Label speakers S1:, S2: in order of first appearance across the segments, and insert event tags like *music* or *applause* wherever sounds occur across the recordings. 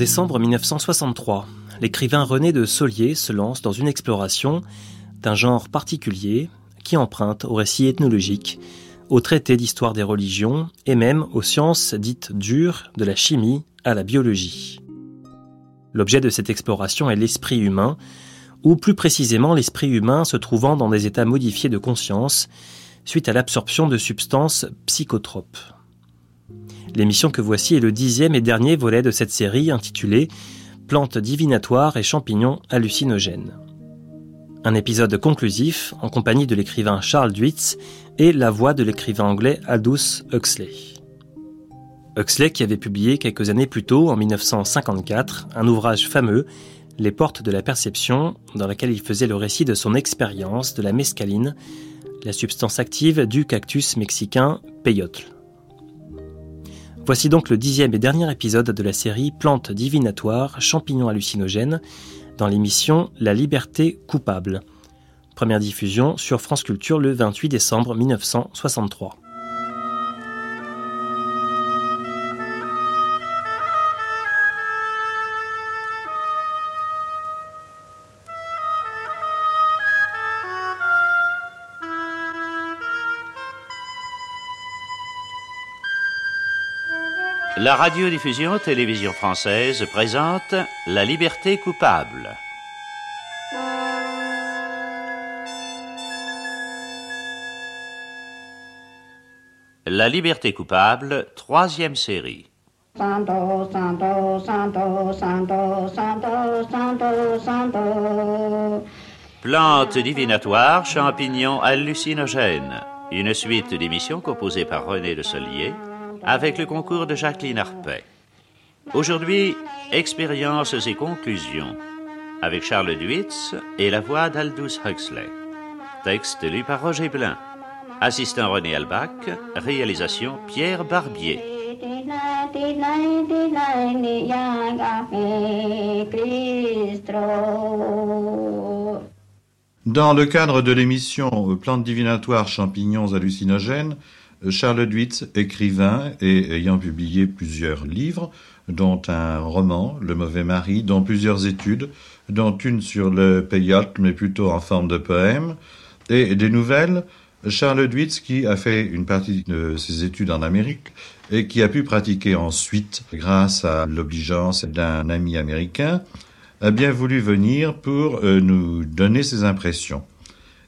S1: Décembre 1963, l'écrivain René de Solier se lance dans une exploration d'un genre particulier qui emprunte au récit ethnologique, au traité d'histoire des religions et même aux sciences dites dures de la chimie à la biologie. L'objet de cette exploration est l'esprit humain, ou plus précisément l'esprit humain se trouvant dans des états modifiés de conscience suite à l'absorption de substances psychotropes. L'émission que voici est le dixième et dernier volet de cette série intitulée Plantes divinatoires et champignons hallucinogènes. Un épisode conclusif en compagnie de l'écrivain Charles Duitz et la voix de l'écrivain anglais Aldous Huxley. Huxley qui avait publié quelques années plus tôt, en 1954, un ouvrage fameux, Les portes de la perception, dans lequel il faisait le récit de son expérience de la mescaline, la substance active du cactus mexicain peyotl. Voici donc le dixième et dernier épisode de la série Plantes divinatoires, champignons hallucinogènes, dans l'émission La liberté coupable. Première diffusion sur France Culture le 28 décembre 1963.
S2: La radiodiffusion télévision française présente La liberté coupable. La liberté coupable, troisième série.
S3: Santo, santo, santo, santo, santo, santo, santo.
S2: Plantes divinatoires, champignons hallucinogènes. Une suite d'émissions composées par René de Solier avec le concours de Jacqueline Arpet. Aujourd'hui, expériences et conclusions avec Charles Duitz et la voix d'Aldous Huxley. Texte lu par Roger Blin. Assistant René Albach, réalisation Pierre Barbier.
S4: Dans le cadre de l'émission Plantes divinatoires, champignons hallucinogènes, Charles Duitz, écrivain et ayant publié plusieurs livres, dont un roman, Le mauvais mari, dont plusieurs études, dont une sur le peyote, mais plutôt en forme de poème, et des nouvelles, Charles Duitz, qui a fait une partie de ses études en Amérique et qui a pu pratiquer ensuite, grâce à l'obligeance d'un ami américain, a bien voulu venir pour euh, nous donner ses impressions.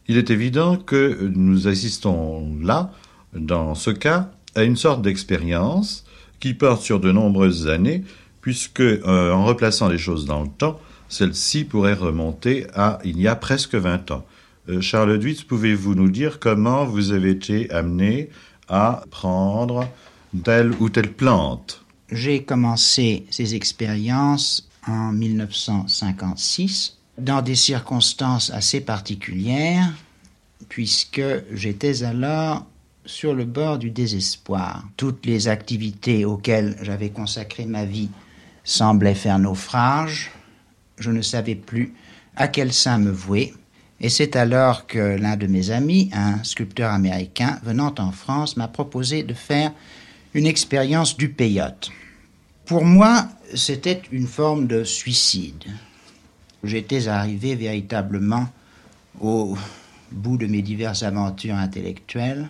S4: Il est évident que nous assistons là, dans ce cas, à une sorte d'expérience qui porte sur de nombreuses années, puisque euh, en replaçant les choses dans le temps, celle-ci pourrait remonter à il y a presque 20 ans. Euh, Charles Duitz, pouvez-vous nous dire comment vous avez été amené à prendre telle ou telle plante?
S5: J'ai commencé ces expériences en 1956 dans des circonstances assez particulières, puisque j'étais alors sur le bord du désespoir. Toutes les activités auxquelles j'avais consacré ma vie semblaient faire naufrage. Je ne savais plus à quel sein me vouer. Et c'est alors que l'un de mes amis, un sculpteur américain venant en France, m'a proposé de faire une expérience du peyote. Pour moi, c'était une forme de suicide. J'étais arrivé véritablement au bout de mes diverses aventures intellectuelles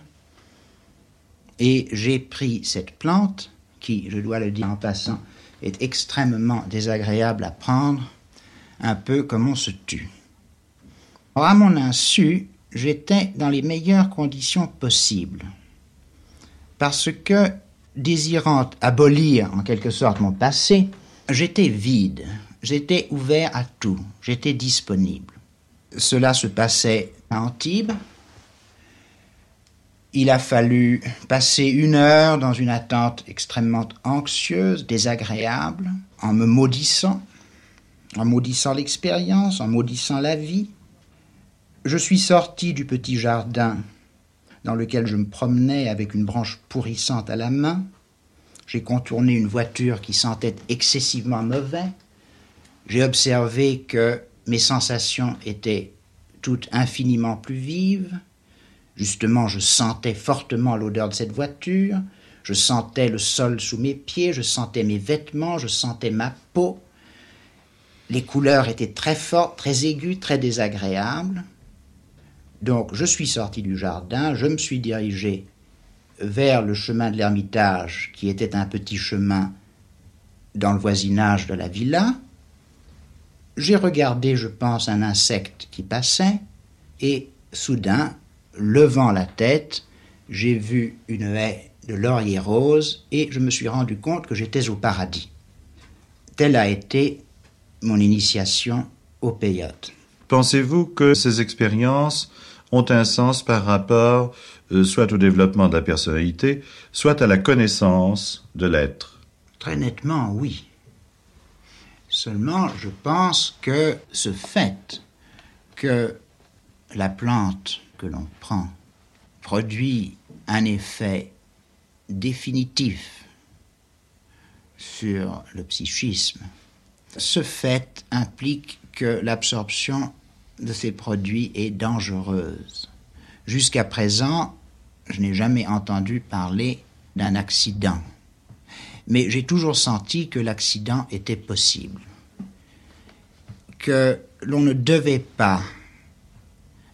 S5: et j'ai pris cette plante, qui, je dois le dire en passant, est extrêmement désagréable à prendre, un peu comme on se tue. Or, à mon insu, j'étais dans les meilleures conditions possibles, parce que, désirant abolir en quelque sorte mon passé, j'étais vide, j'étais ouvert à tout, j'étais disponible. Cela se passait à Antibes, Il a fallu passer une heure dans une attente extrêmement anxieuse, désagréable, en me maudissant, en maudissant l'expérience, en maudissant la vie. Je suis sorti du petit jardin dans lequel je me promenais avec une branche pourrissante à la main. J'ai contourné une voiture qui sentait excessivement mauvais. J'ai observé que mes sensations étaient toutes infiniment plus vives. Justement, je sentais fortement l'odeur de cette voiture, je sentais le sol sous mes pieds, je sentais mes vêtements, je sentais ma peau. Les couleurs étaient très fortes, très aiguës, très désagréables. Donc je suis sorti du jardin, je me suis dirigé vers le chemin de l'Ermitage, qui était un petit chemin dans le voisinage de la villa. J'ai regardé, je pense, un insecte qui passait, et soudain, levant la tête, j'ai vu une haie de laurier rose, et je me suis rendu compte que j'étais au paradis. Telle a été mon initiation au peyote.
S4: Pensez-vous que ces expériences ont un sens par rapport euh, soit au développement de la personnalité, soit à la connaissance de l'être?
S5: Très nettement, oui. Seulement, je pense que ce fait que la plante que l'on prend produit un effet définitif sur le psychisme, ce fait implique que l'absorption de ces produits est dangereuse. Jusqu'à présent, je n'ai jamais entendu parler d'un accident. Mais j'ai toujours senti que l'accident était possible, que l'on ne devait pas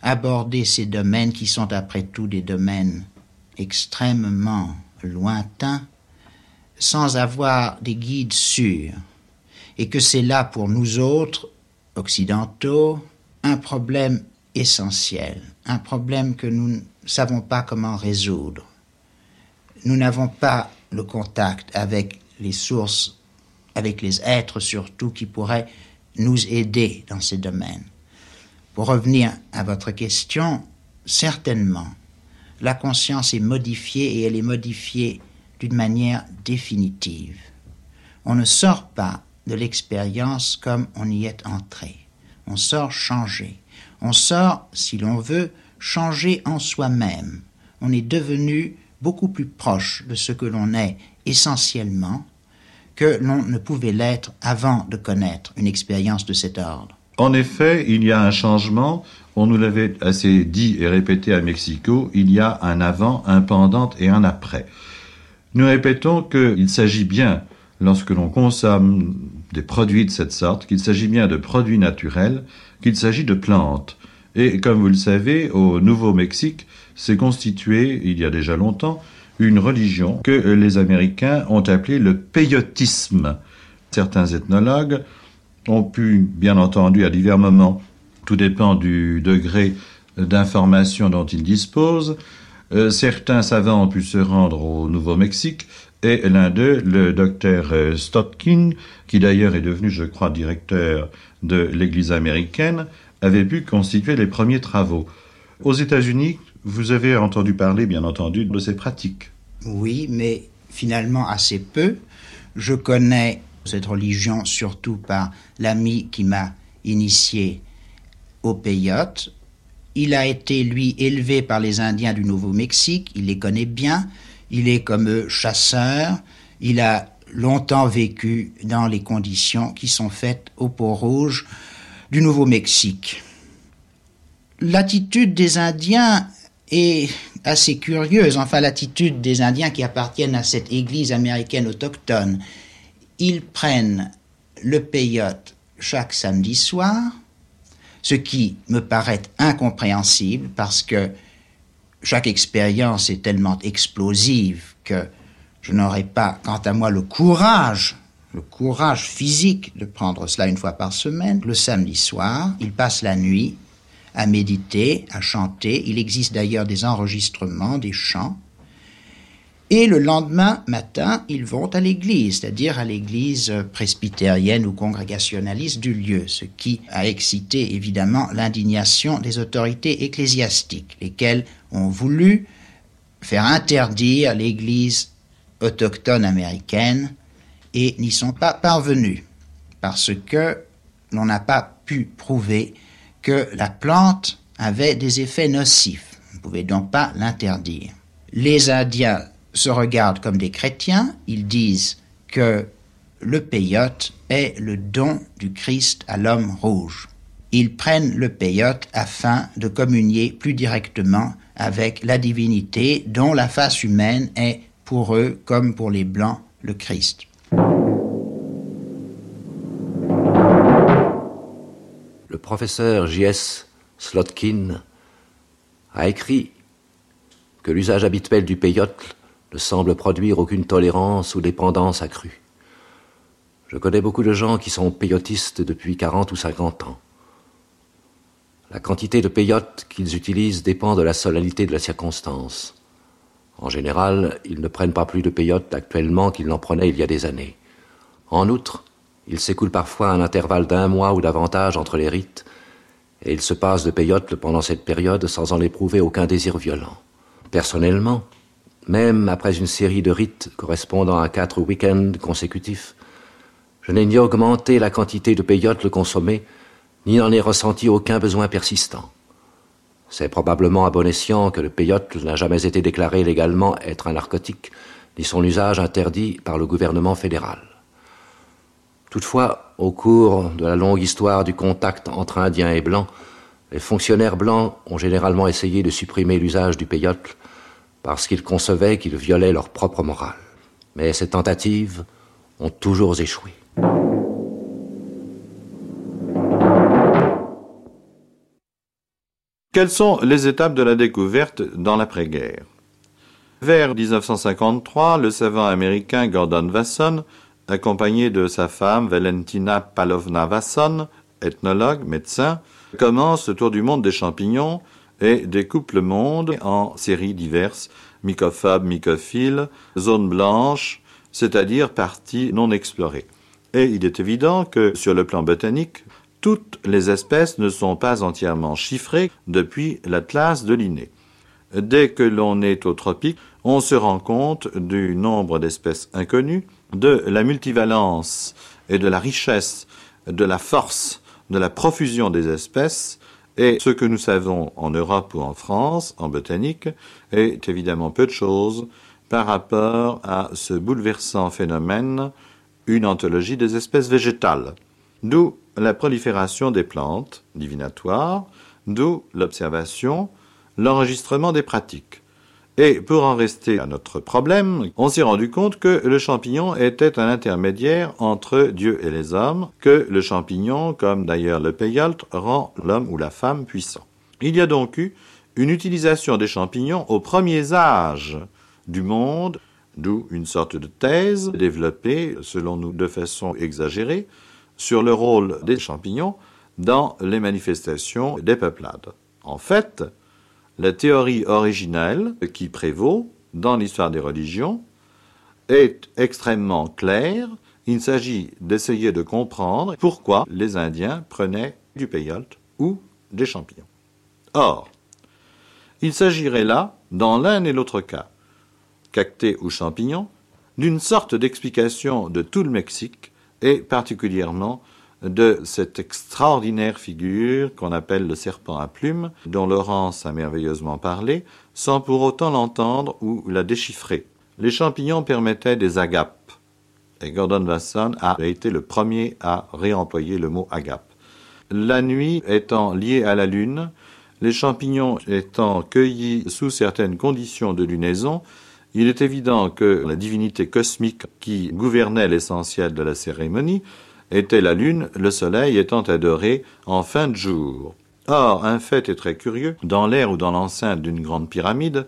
S5: aborder ces domaines qui sont après tout des domaines extrêmement lointains sans avoir des guides sûrs, et que c'est là pour nous autres, occidentaux, un problème essentiel, un problème que nous ne savons pas comment résoudre. Nous n'avons pas le contact avec les sources, avec les êtres surtout qui pourraient nous aider dans ces domaines. Pour revenir à votre question, certainement, la conscience est modifiée et elle est modifiée d'une manière définitive. On ne sort pas de l'expérience comme on y est entré. On sort changé. On sort, si l'on veut, changé en soi-même. On est devenu beaucoup plus proche de ce que l'on est essentiellement que l'on ne pouvait l'être avant de connaître une expérience de cet ordre.
S4: En effet, il y a un changement. On nous l'avait assez dit et répété à Mexico. Il y a un avant, un pendant et un après. Nous répétons qu'il s'agit bien, lorsque l'on consomme des produits de cette sorte, qu'il s'agit bien de produits naturels, qu'il s'agit de plantes. Et comme vous le savez, au Nouveau-Mexique, s'est constitué, il y a déjà longtemps, une religion que les Américains ont appelée le peyotisme. Certains ethnologues ont pu, bien entendu, à divers moments, tout dépend du degré d'information dont ils disposent, euh, certains savants ont pu se rendre au Nouveau-Mexique, et l'un d'eux, le docteur euh, Stotkin, qui d'ailleurs est devenu, je crois, directeur de l'Église américaine, avait pu constituer les premiers travaux. Aux États-Unis, vous avez entendu parler, bien entendu, de ces pratiques.
S5: Oui, mais finalement assez peu. Je connais cette religion surtout par l'ami qui m'a initié au peyote. Il a été, lui, élevé par les Indiens du Nouveau-Mexique, il les connaît bien, il est comme eux chasseur, il a longtemps vécu dans les conditions qui sont faites aux peaux rouges du Nouveau-Mexique. L'attitude des Indiens est assez curieuse, enfin l'attitude des Indiens qui appartiennent à cette église américaine autochtone. Ils prennent le peyote chaque samedi soir, ce qui me paraît incompréhensible parce que chaque expérience est tellement explosive que je n'aurais pas, quant à moi, le courage le courage physique de prendre cela une fois par semaine. Le samedi soir, il passe la nuit à méditer, à chanter. Il existe d'ailleurs des enregistrements, des chants. Et le lendemain matin, ils vont à l'église, c'est-à-dire à l'église presbytérienne ou congrégationaliste du lieu, ce qui a excité évidemment l'indignation des autorités ecclésiastiques, lesquelles ont voulu faire interdire l'Église autochtone américaine et n'y sont pas parvenus parce que l'on n'a pas pu prouver que la plante avait des effets nocifs. On ne pouvait donc pas l'interdire. Les Indiens se regardent comme des chrétiens, ils disent que le peyote est le don du Christ à l'homme rouge. Ils prennent le peyote afin de communier plus directement avec la divinité dont la face humaine est pour eux comme pour les blancs le Christ.
S6: Le professeur J.S. Slotkin a écrit que l'usage habituel du peyote ne semble produire aucune tolérance ou dépendance accrue. Je connais beaucoup de gens qui sont peyotistes depuis 40 ou 50 ans. La quantité de peyote qu'ils utilisent dépend de la solennité de la circonstance. En général, ils ne prennent pas plus de peyote actuellement qu'ils n'en prenaient il y a des années. En outre, il s'écoule parfois un intervalle d'un mois ou davantage entre les rites, et ils se passent de peyote pendant cette période sans en éprouver aucun désir violent. Personnellement, même après une série de rites correspondant à quatre week-ends consécutifs, je n'ai ni augmenté la quantité de peyote le consommé, ni n'en ai ressenti aucun besoin persistant. C'est probablement à bon escient que le peyote n'a jamais été déclaré légalement être un narcotique, ni son usage interdit par le gouvernement fédéral. Toutefois, au cours de la longue histoire du contact entre Indiens et Blancs, les fonctionnaires blancs ont généralement essayé de supprimer l'usage du peyote parce qu'ils concevaient qu'il violait leur propre morale. Mais ces tentatives ont toujours échoué.
S4: Quelles sont les étapes de la découverte dans l'après-guerre? Vers 1953, le savant américain Gordon Wasson, accompagné de sa femme Valentina Palovna Wasson, ethnologue, médecin, commence le tour du monde des champignons et découpe le monde en séries diverses, mycophobes, mycophiles, zones blanches, c'est-à-dire parties non explorées. Et il est évident que sur le plan botanique, toutes les espèces ne sont pas entièrement chiffrées depuis l'Atlas de Linné. Dès que l'on est au tropique, on se rend compte du nombre d'espèces inconnues, de la multivalence et de la richesse, de la force, de la profusion des espèces, et ce que nous savons en Europe ou en France, en botanique, est évidemment peu de choses par rapport à ce bouleversant phénomène, une anthologie des espèces végétales. D'où la prolifération des plantes divinatoires, d'où l'observation, l'enregistrement des pratiques. Et pour en rester à notre problème, on s'est rendu compte que le champignon était un intermédiaire entre Dieu et les hommes, que le champignon, comme d'ailleurs le peyote, rend l'homme ou la femme puissant. Il y a donc eu une utilisation des champignons aux premiers âges du monde, d'où une sorte de thèse développée, selon nous de façon exagérée, sur le rôle des champignons dans les manifestations des peuplades. En fait, la théorie originelle qui prévaut dans l'histoire des religions est extrêmement claire. Il s'agit d'essayer de comprendre pourquoi les Indiens prenaient du peyote ou des champignons. Or, il s'agirait là, dans l'un et l'autre cas, cacté ou champignon, d'une sorte d'explication de tout le Mexique et particulièrement de cette extraordinaire figure qu'on appelle le serpent à plumes, dont Laurence a merveilleusement parlé, sans pour autant l'entendre ou la déchiffrer. Les champignons permettaient des agapes, et Gordon Wasson a été le premier à réemployer le mot agape. La nuit étant liée à la lune, les champignons étant cueillis sous certaines conditions de lunaison, il est évident que la divinité cosmique qui gouvernait l'essentiel de la cérémonie était la lune, le soleil étant adoré en fin de jour. Or, un fait est très curieux, dans l'air ou dans l'enceinte d'une grande pyramide,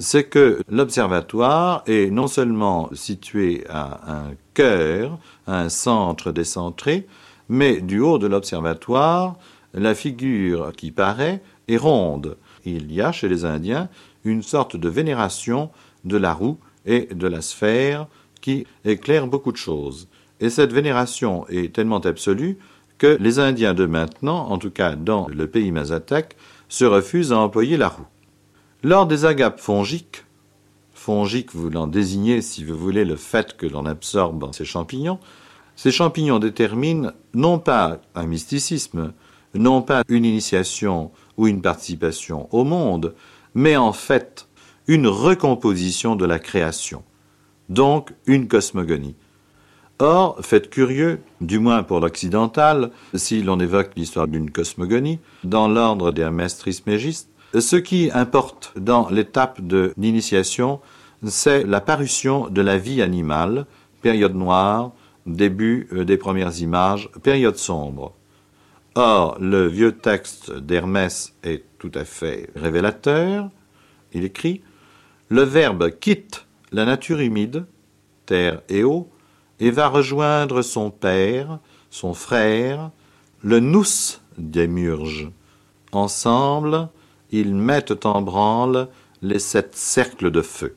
S4: c'est que l'observatoire est non seulement situé à un cœur, un centre décentré, mais du haut de l'observatoire, la figure qui paraît est ronde. Il y a chez les Indiens une sorte de vénération de la roue et de la sphère qui éclaire beaucoup de choses. Et cette vénération est tellement absolue que les Indiens de maintenant, en tout cas dans le pays mazatèque, se refusent à employer la roue. Lors des agapes fongiques, fongique voulant désigner, si vous voulez, le fait que l'on absorbe ces champignons, ces champignons déterminent non pas un mysticisme, non pas une initiation ou une participation au monde, mais en fait une recomposition de la création, donc une cosmogonie. Or, fait curieux, du moins pour l'occidental, si l'on évoque l'histoire d'une cosmogonie, dans l'ordre des Hermès Trismégistes, ce qui importe dans l'étape de l'initiation, c'est la parution de la vie animale, période noire, début euh, des premières images, période sombre. Or, le vieux texte d'Hermès est tout à fait révélateur. Il écrit Le Verbe quitte la nature humide, terre et eau, et va rejoindre son père, son frère, le nous des murges. Ensemble, ils mettent en branle les sept cercles de feu.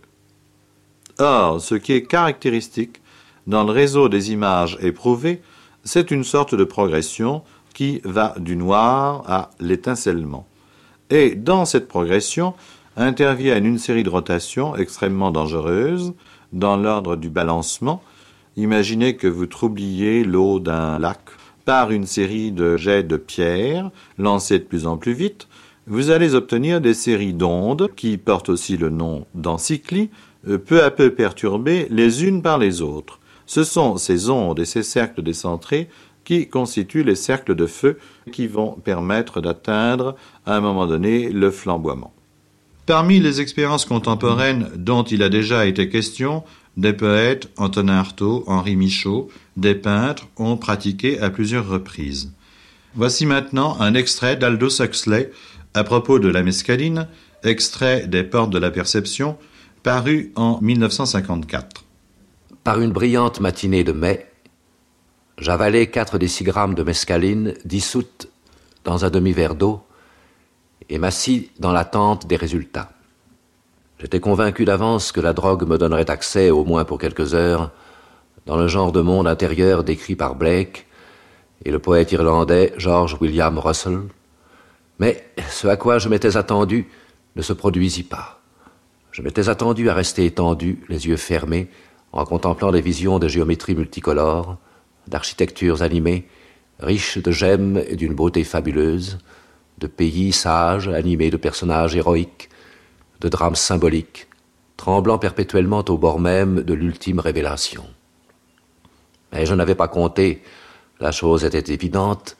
S4: Or, ce qui est caractéristique dans le réseau des images éprouvées, c'est une sorte de progression qui va du noir à l'étincellement. Et dans cette progression interviennent une série de rotations extrêmement dangereuses dans l'ordre du balancement, Imaginez que vous troubliez l'eau d'un lac par une série de jets de pierres lancés de plus en plus vite. Vous allez obtenir des séries d'ondes qui portent aussi le nom d'encycli, euh, peu à peu perturbées les unes par les autres. Ce sont ces ondes et ces cercles décentrés qui constituent les cercles de feu qui vont permettre d'atteindre à un moment donné le flamboiement. Parmi les expériences contemporaines dont il a déjà été question, des poètes, Antonin Artaud, Henri Michaud, des peintres ont pratiqué à plusieurs reprises. Voici maintenant un extrait d'Aldous Huxley à propos de la mescaline, extrait des Portes de la Perception, paru en 1954.
S6: Par une brillante matinée de mai, j'avalai quatre décigrammes de mescaline dissoute dans un demi-verre d'eau et m'assis dans l'attente des résultats. J'étais convaincu d'avance que la drogue me donnerait accès, au moins pour quelques heures, dans le genre de monde intérieur décrit par Blake et le poète irlandais George William Russell. Mais ce à quoi je m'étais attendu ne se produisit pas. Je m'étais attendu à rester étendu, les yeux fermés, en contemplant des visions de géométrie multicolore, d'architectures animées, riches de gemmes et d'une beauté fabuleuse, de pays sages animés de personnages héroïques, de drames symboliques, tremblant perpétuellement au bord même de l'ultime révélation. Mais je n'avais pas compté, la chose était évidente,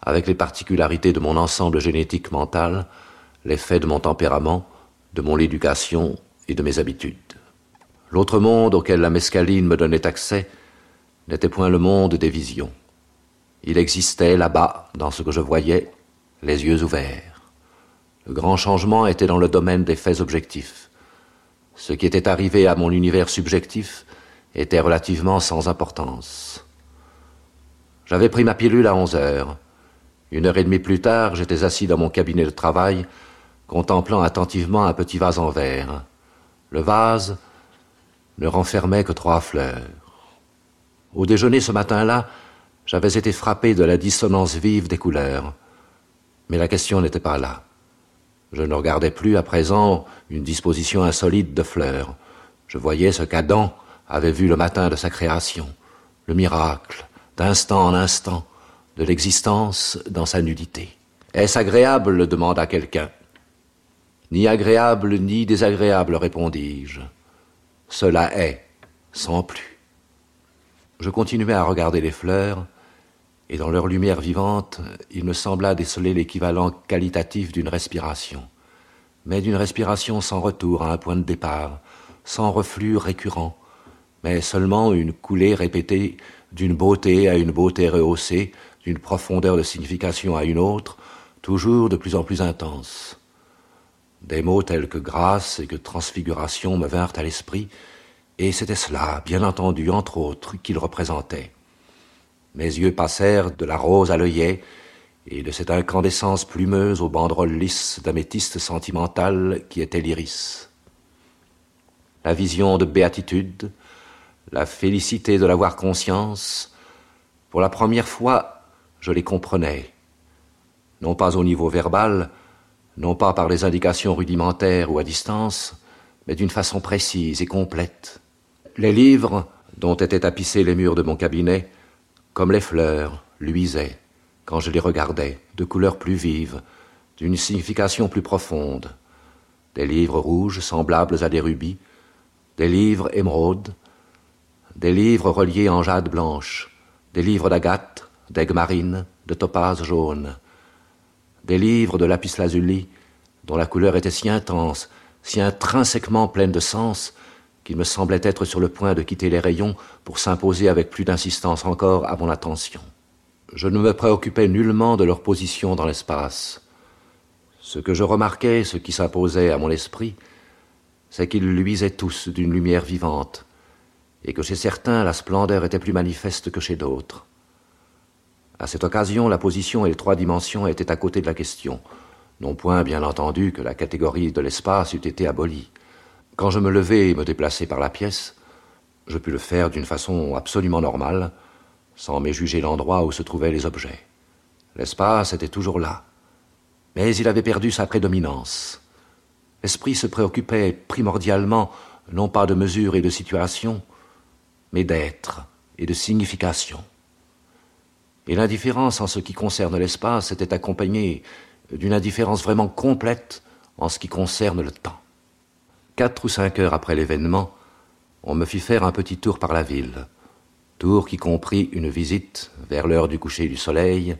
S6: avec les particularités de mon ensemble génétique mental, l'effet de mon tempérament, de mon éducation et de mes habitudes. L'autre monde auquel la mescaline me donnait accès n'était point le monde des visions. Il existait là-bas, dans ce que je voyais, les yeux ouverts. Le grand changement était dans le domaine des faits objectifs. Ce qui était arrivé à mon univers subjectif était relativement sans importance. J'avais pris ma pilule à onze heures. Une heure et demie plus tard, j'étais assis dans mon cabinet de travail, contemplant attentivement un petit vase en verre. Le vase ne renfermait que trois fleurs. Au déjeuner ce matin-là, j'avais été frappé de la dissonance vive des couleurs. Mais la question n'était pas là. Je ne regardais plus à présent une disposition insolite de fleurs. Je voyais ce qu'Adam avait vu le matin de sa création, le miracle, d'instant en instant, de l'existence dans sa nudité. Est-ce agréable? demanda quelqu'un. Ni agréable ni désagréable, répondis-je. Cela est, sans plus. Je continuai à regarder les fleurs, et dans leur lumière vivante, il me sembla déceler l'équivalent qualitatif d'une respiration, mais d'une respiration sans retour à un point de départ, sans reflux récurrent, mais seulement une coulée répétée d'une beauté à une beauté rehaussée, d'une profondeur de signification à une autre, toujours de plus en plus intense. Des mots tels que grâce et que transfiguration me vinrent à l'esprit, et c'était cela, bien entendu, entre autres, qu'ils représentaient. Mes yeux passèrent de la rose à l'œillet et de cette incandescence plumeuse aux banderoles lisses d'améthyste sentimental qui était l'iris. La vision de béatitude, la félicité de l'avoir conscience, pour la première fois, je les comprenais, non pas au niveau verbal, non pas par les indications rudimentaires ou à distance, mais d'une façon précise et complète. Les livres, dont étaient tapissés les murs de mon cabinet, comme les fleurs, luisaient, quand je les regardais, de couleurs plus vives, d'une signification plus profonde. Des livres rouges semblables à des rubis, des livres émeraudes, des livres reliés en jade blanche, des livres d'agate, d'aigue marine, de topaze jaune, des livres de lapis lazuli, dont la couleur était si intense, si intrinsèquement pleine de sens, qu'il me semblait être sur le point de quitter les rayons pour s'imposer avec plus d'insistance encore à mon attention. Je ne me préoccupais nullement de leur position dans l'espace. Ce que je remarquais, ce qui s'imposait à mon esprit, c'est qu'ils luisaient tous d'une lumière vivante, et que chez certains la splendeur était plus manifeste que chez d'autres. À cette occasion, la position et les trois dimensions étaient à côté de la question, non point bien entendu que la catégorie de l'espace eût été abolie. Quand je me levai et me déplaçai par la pièce, je pus le faire d'une façon absolument normale, sans méjuger l'endroit où se trouvaient les objets. L'espace était toujours là, mais il avait perdu sa prédominance. L'esprit se préoccupait primordialement non pas de mesure et de situation, mais d'être et de signification. Et l'indifférence en ce qui concerne l'espace était accompagnée d'une indifférence vraiment complète en ce qui concerne le temps. Quatre ou cinq heures après l'événement, on me fit faire un petit tour par la ville, tour qui comprit une visite, vers l'heure du coucher du soleil,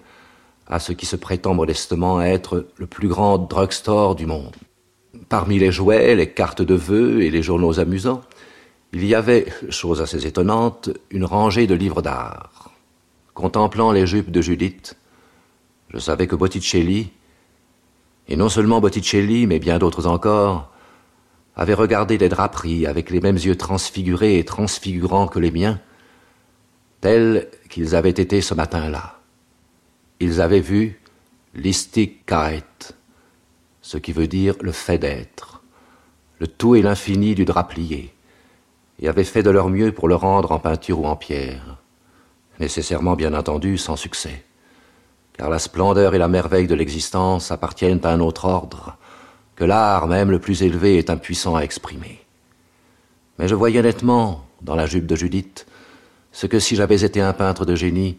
S6: à ce qui se prétend modestement être le plus grand drugstore du monde. Parmi les jouets, les cartes de vœux et les journaux amusants, il y avait, chose assez étonnante, une rangée de livres d'art. Contemplant les jupes de Judith, je savais que Botticelli, et non seulement Botticelli, mais bien d'autres encore, avaient regardé les draperies avec les mêmes yeux transfigurés et transfigurants que les miens, tels qu'ils avaient été ce matin-là. Ils avaient vu l'Istigkeit, ce qui veut dire le fait d'être, le tout et l'infini du draplier, et avaient fait de leur mieux pour le rendre en peinture ou en pierre, nécessairement bien entendu sans succès car la splendeur et la merveille de l'existence appartiennent à un autre ordre, que l'art même le plus élevé est impuissant à exprimer. Mais je voyais nettement, dans la jupe de Judith, ce que si j'avais été un peintre de génie,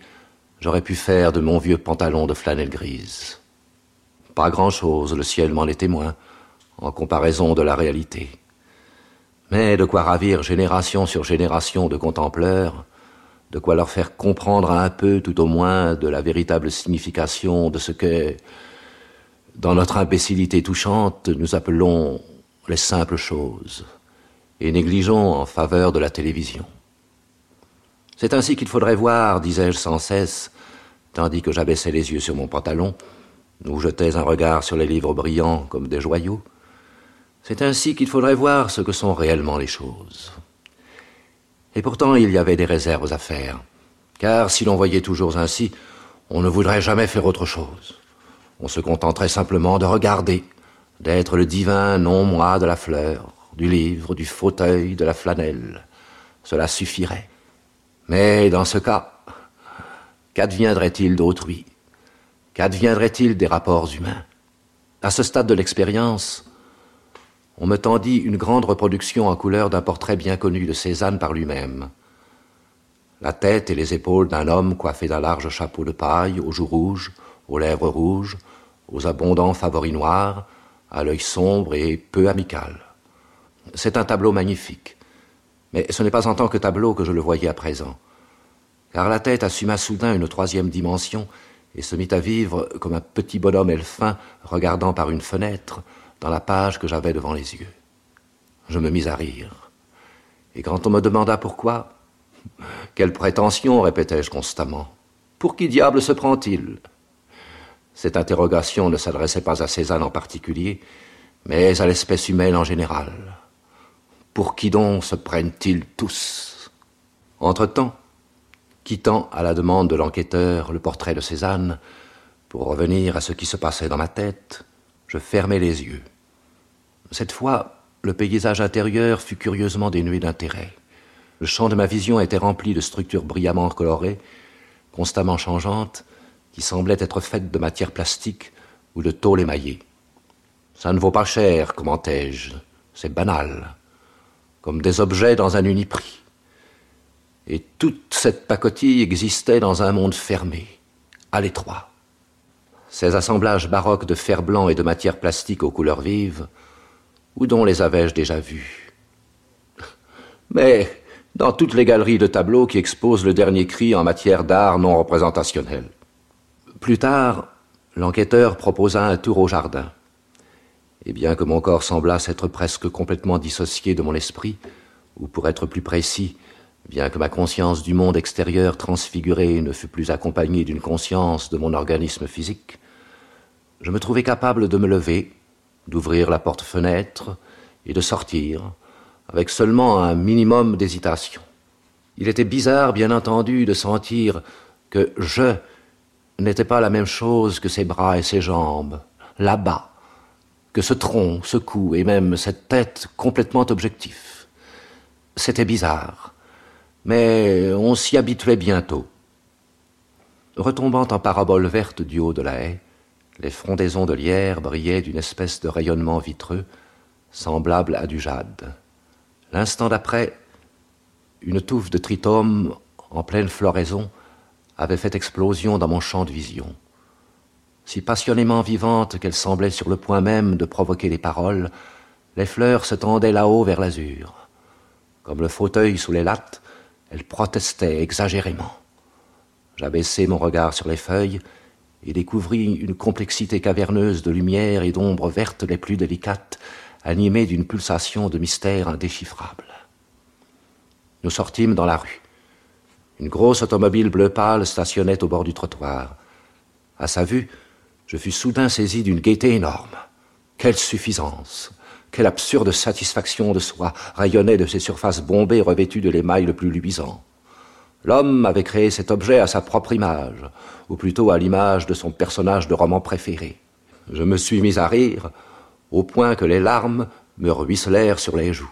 S6: j'aurais pu faire de mon vieux pantalon de flanelle grise. Pas grand-chose, le ciel m'en est témoin, en comparaison de la réalité. Mais de quoi ravir génération sur génération de contempleurs, de quoi leur faire comprendre un peu, tout au moins, de la véritable signification de ce que, dans notre imbécilité touchante, nous appelons les simples choses, et négligeons en faveur de la télévision. C'est ainsi qu'il faudrait voir, disais-je sans cesse, tandis que j'abaissais les yeux sur mon pantalon, où jetais un regard sur les livres brillants comme des joyaux. C'est ainsi qu'il faudrait voir ce que sont réellement les choses. Et pourtant il y avait des réserves à faire, car si l'on voyait toujours ainsi, on ne voudrait jamais faire autre chose. On se contenterait simplement de regarder, d'être le divin non-moi de la fleur, du livre, du fauteuil, de la flanelle. Cela suffirait. Mais dans ce cas, qu'adviendrait-il d'autrui? Qu'adviendrait-il des rapports humains? À ce stade de l'expérience, on me tendit une grande reproduction en couleur d'un portrait bien connu de Cézanne par lui-même. La tête et les épaules d'un homme coiffé d'un large chapeau de paille, aux joues rouges, aux lèvres rouges, aux abondants favoris noirs, à l'œil sombre et peu amical. C'est un tableau magnifique. Mais ce n'est pas en tant que tableau que je le voyais à présent. Car la tête assuma soudain une troisième dimension et se mit à vivre comme un petit bonhomme elfin regardant par une fenêtre, dans la page que j'avais devant les yeux. Je me mis à rire. Et quand on me demanda pourquoi, *laughs* quelle prétention, répétai-je constamment. Pour qui diable se prend-il? Cette interrogation ne s'adressait pas à Cézanne en particulier, mais à l'espèce humaine en général. Pour qui donc se prennent-ils tous? Entre-temps, quittant à la demande de l'enquêteur le portrait de Cézanne, pour revenir à ce qui se passait dans ma tête, je fermai les yeux. Cette fois, le paysage intérieur fut curieusement dénué d'intérêt. Le champ de ma vision était rempli de structures brillamment colorées, constamment changeantes, qui semblaient être faites de matière plastique ou de tôle émaillée. Ça ne vaut pas cher, commentai-je. C'est banal. comme des objets dans un uniprix. Et toute cette pacotille existait dans un monde fermé, à l'étroit. Ces assemblages baroques de fer blanc et de matière plastique aux couleurs vives, où dont les avais-je déjà vus? *laughs* Mais dans toutes les galeries de tableaux qui exposent le dernier cri en matière d'art non représentationnel. Plus tard, l'enquêteur proposa un tour au jardin. Et bien que mon corps semblât s'être presque complètement dissocié de mon esprit, ou pour être plus précis, bien que ma conscience du monde extérieur transfiguré ne fût plus accompagnée d'une conscience de mon organisme physique, je me trouvais capable de me lever, d'ouvrir la porte-fenêtre et de sortir, avec seulement un minimum d'hésitation. Il était bizarre, bien entendu, de sentir que je n'étais pas la même chose que ses bras et ses jambes, là-bas, que ce tronc, ce cou et même cette tête complètement objectifs. C'était bizarre, mais on s'y habituait bientôt. Retombant en parabole verte du haut de la haie, les frondaisons de lierre brillaient d'une espèce de rayonnement vitreux, semblable à du jade. L'instant d'après, une touffe de tritome en pleine floraison avait fait explosion dans mon champ de vision si passionnément vivante qu'elle semblait sur le point même de provoquer les paroles, les fleurs se tendaient là-haut vers l'azur. Comme le fauteuil sous les lattes, elles protestaient exagérément. J'abaissai mon regard sur les feuilles et découvris une complexité caverneuse de lumière et d'ombres vertes les plus délicates, animées d'une pulsation de mystère indéchiffrable. Nous sortîmes dans la rue. Une grosse automobile bleu pâle stationnait au bord du trottoir. À sa vue, je fus soudain saisi d'une gaieté énorme. Quelle suffisance Quelle absurde satisfaction de soi rayonnait de ces surfaces bombées revêtues de l'émail le plus luisant. L'homme avait créé cet objet à sa propre image, ou plutôt à l'image de son personnage de roman préféré. Je me suis mis à rire, au point que les larmes me ruisselèrent sur les joues.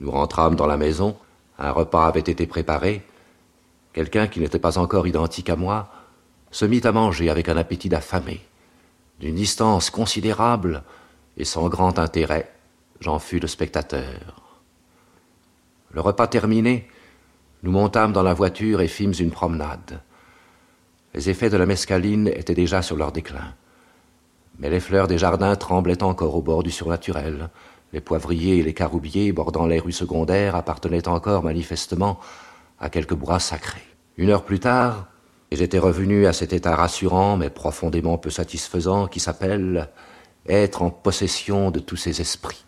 S6: Nous rentrâmes dans la maison, un repas avait été préparé, quelqu'un qui n'était pas encore identique à moi se mit à manger avec un appétit d'affamé. D'une distance considérable et sans grand intérêt, j'en fus le spectateur. Le repas terminé, nous montâmes dans la voiture et fîmes une promenade. Les effets de la mescaline étaient déjà sur leur déclin. Mais les fleurs des jardins tremblaient encore au bord du surnaturel. Les poivriers et les caroubiers bordant les rues secondaires appartenaient encore manifestement à quelque bois sacré. Une heure plus tard, et j'étais revenu à cet état rassurant mais profondément peu satisfaisant qui s'appelle être en possession de tous ces esprits.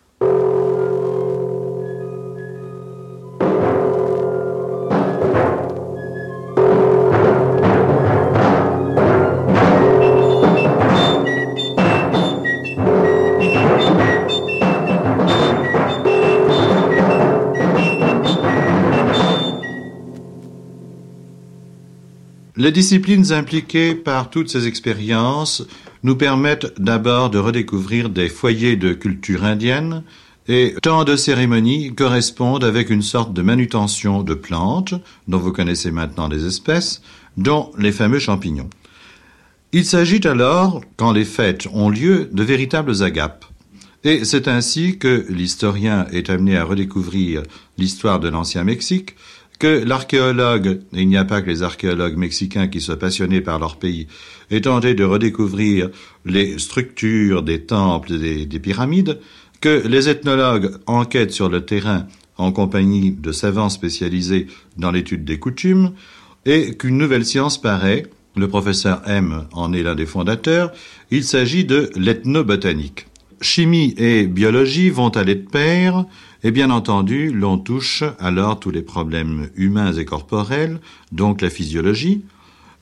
S4: Les disciplines impliquées par toutes ces expériences nous permettent d'abord de redécouvrir des foyers de culture indienne et tant de cérémonies correspondent avec une sorte de manutention de plantes, dont vous connaissez maintenant les espèces, dont les fameux champignons. Il s'agit alors, quand les fêtes ont lieu, de véritables agapes. Et c'est ainsi que l'historien est amené à redécouvrir l'histoire de l'ancien Mexique, que l'archéologue, il n'y a pas que les archéologues mexicains qui soient passionnés par leur pays, ait tenté de redécouvrir les structures des temples et des, pyramides, que les ethnologues enquêtent sur le terrain en compagnie de savants spécialisés dans l'étude des coutumes, et qu'une nouvelle science paraît, le professeur M en est l'un des fondateurs, il s'agit de l'ethnobotanique. Chimie et biologie vont aller de pair, et bien entendu, l'on touche alors tous les problèmes humains et corporels, donc la physiologie,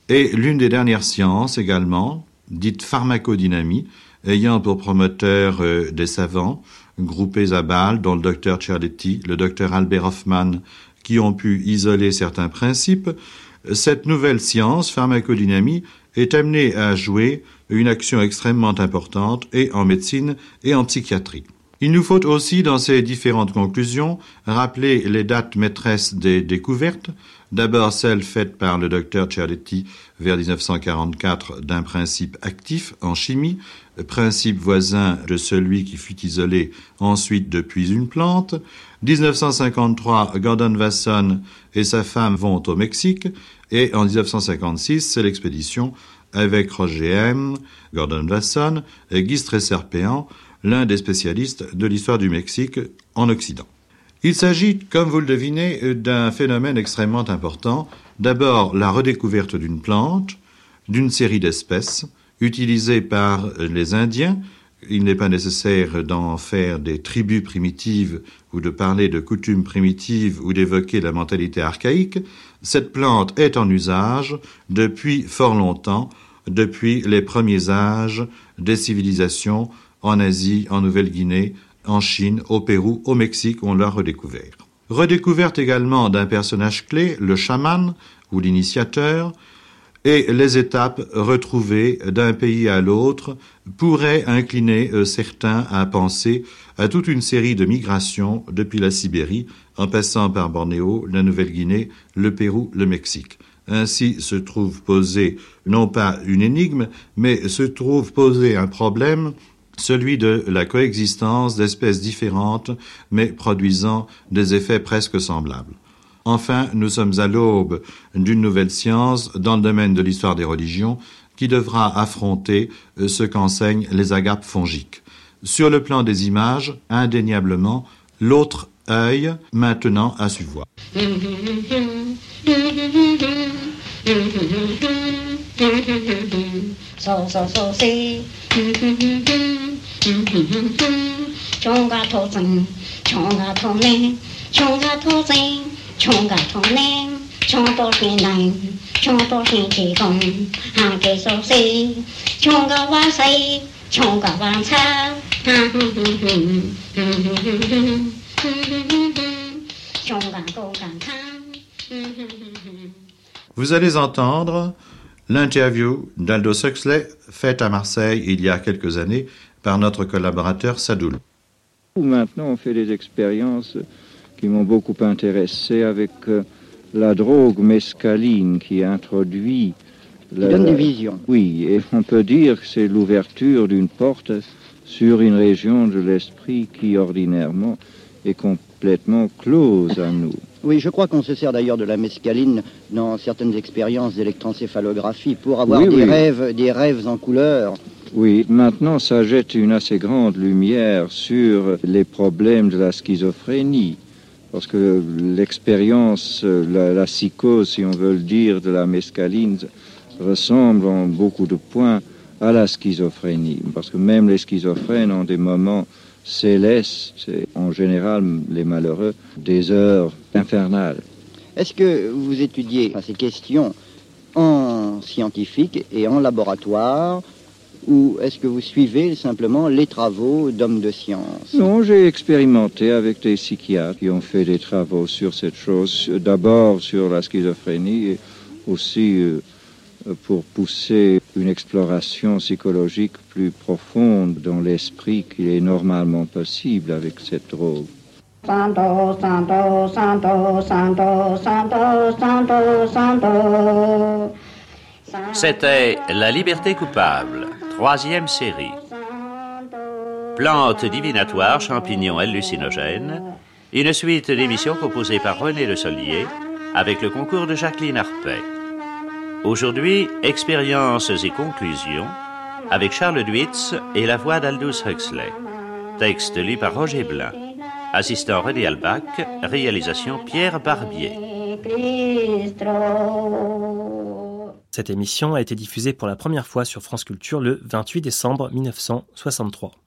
S4: et l'une des dernières sciences également, dite pharmacodynamie, ayant pour promoteur euh, des savants groupés à Bâle, dont le docteur Ciarletti, le docteur Albert Hoffman, qui ont pu isoler certains principes, cette nouvelle science, pharmacodynamie, est amenée à jouer une action extrêmement importante et en médecine et en psychiatrie. Il nous faut aussi, dans ces différentes conclusions, rappeler les dates maîtresses des découvertes. D'abord celle faite par le docteur Cialetti vers 1944 d'un principe actif en chimie, principe voisin de celui qui fut isolé ensuite depuis une plante. 1953, Gordon Wasson et sa femme vont au Mexique et en 1956, c'est l'expédition avec Roger M., Gordon Wasson et Guy Stresser-Péan l'un des spécialistes de l'histoire du Mexique en Occident. Il s'agit, comme vous le devinez, d'un phénomène extrêmement important. D'abord, la redécouverte d'une plante, d'une série d'espèces utilisées par les Indiens. Il n'est pas nécessaire d'en faire des tribus primitives ou de parler de coutumes primitives ou d'évoquer la mentalité archaïque. Cette plante est en usage depuis fort longtemps, depuis les premiers âges des civilisations en Asie, en Nouvelle-Guinée, en Chine, au Pérou, au Mexique, on l'a redécouvert. Redécouverte également d'un personnage clé, le chaman ou l'initiateur, et les étapes retrouvées d'un pays à l'autre pourraient incliner euh, certains à penser à toute une série de migrations depuis la Sibérie, en passant par Bornéo, la Nouvelle-Guinée, le Pérou, le Mexique. Ainsi se trouve posé non pas une énigme, mais se trouve posé un problème celui de la coexistence d'espèces différentes mais produisant des effets presque semblables. Enfin, nous sommes à l'aube d'une nouvelle science dans le domaine de l'histoire des religions qui devra affronter euh, ce qu'enseignent les agapes fongiques. Sur le plan des images, indéniablement, l'autre œil maintenant a su voir. *laughs*
S3: do do do so so so si. Do do do do do do do chong ga to zing chong ga to ne chong ga to zing chong ga to ne chong to shi nai chong to shi chi gong ha ke so si. Chong ga wa sai chong ga wa cha chong ga go ga ta
S4: Vous allez entendre l'interview d'Aldous Huxley faite à Marseille il y a quelques années par notre collaborateur Sadoul.
S7: Maintenant, on fait des expériences qui m'ont beaucoup intéressé avec euh, la drogue mescaline qui introduit...
S8: Qui donne des visions.
S7: Oui, et on peut dire que c'est l'ouverture d'une porte sur une région de l'esprit qui ordinairement est complètement close à nous.
S8: Oui, je crois qu'on se sert d'ailleurs de la mescaline dans certaines expériences d'électroencéphalographie pour avoir
S7: Oui,
S8: des
S7: oui.
S8: rêves, des rêves en couleur.
S7: Oui, maintenant ça jette une assez grande lumière sur les problèmes de la schizophrénie. Parce que l'expérience, la, la psychose, si on veut le dire, de la mescaline ressemble en beaucoup de points à la schizophrénie. Parce que même les schizophrènes ont des moments célestes, et en général les malheureux, des heures infernales.
S8: Est-ce que vous étudiez ces questions en scientifique et en laboratoire ou est-ce que vous suivez simplement les travaux d'hommes de science?
S7: Non, j'ai expérimenté avec des psychiatres qui ont fait des travaux sur cette chose, d'abord sur la schizophrénie et aussi euh, pour pousser une exploration psychologique plus profonde dans l'esprit qu'il est normalement possible avec cette drogue.
S3: Santo, santo, santo, santo, santo, santo, santo.
S2: C'était La liberté coupable, troisième série. Plantes divinatoires, champignons hallucinogènes, une suite d'émissions composées par René Le Solier avec le concours de Jacqueline Arpet. Aujourd'hui, expériences et conclusions avec Charles Duitz et la voix d'Aldous Huxley. Texte lu par Roger Blin. Assistant René Albach, réalisation Pierre Barbier.
S1: Cette émission a été diffusée pour la première fois sur France Culture le 28 décembre 1963.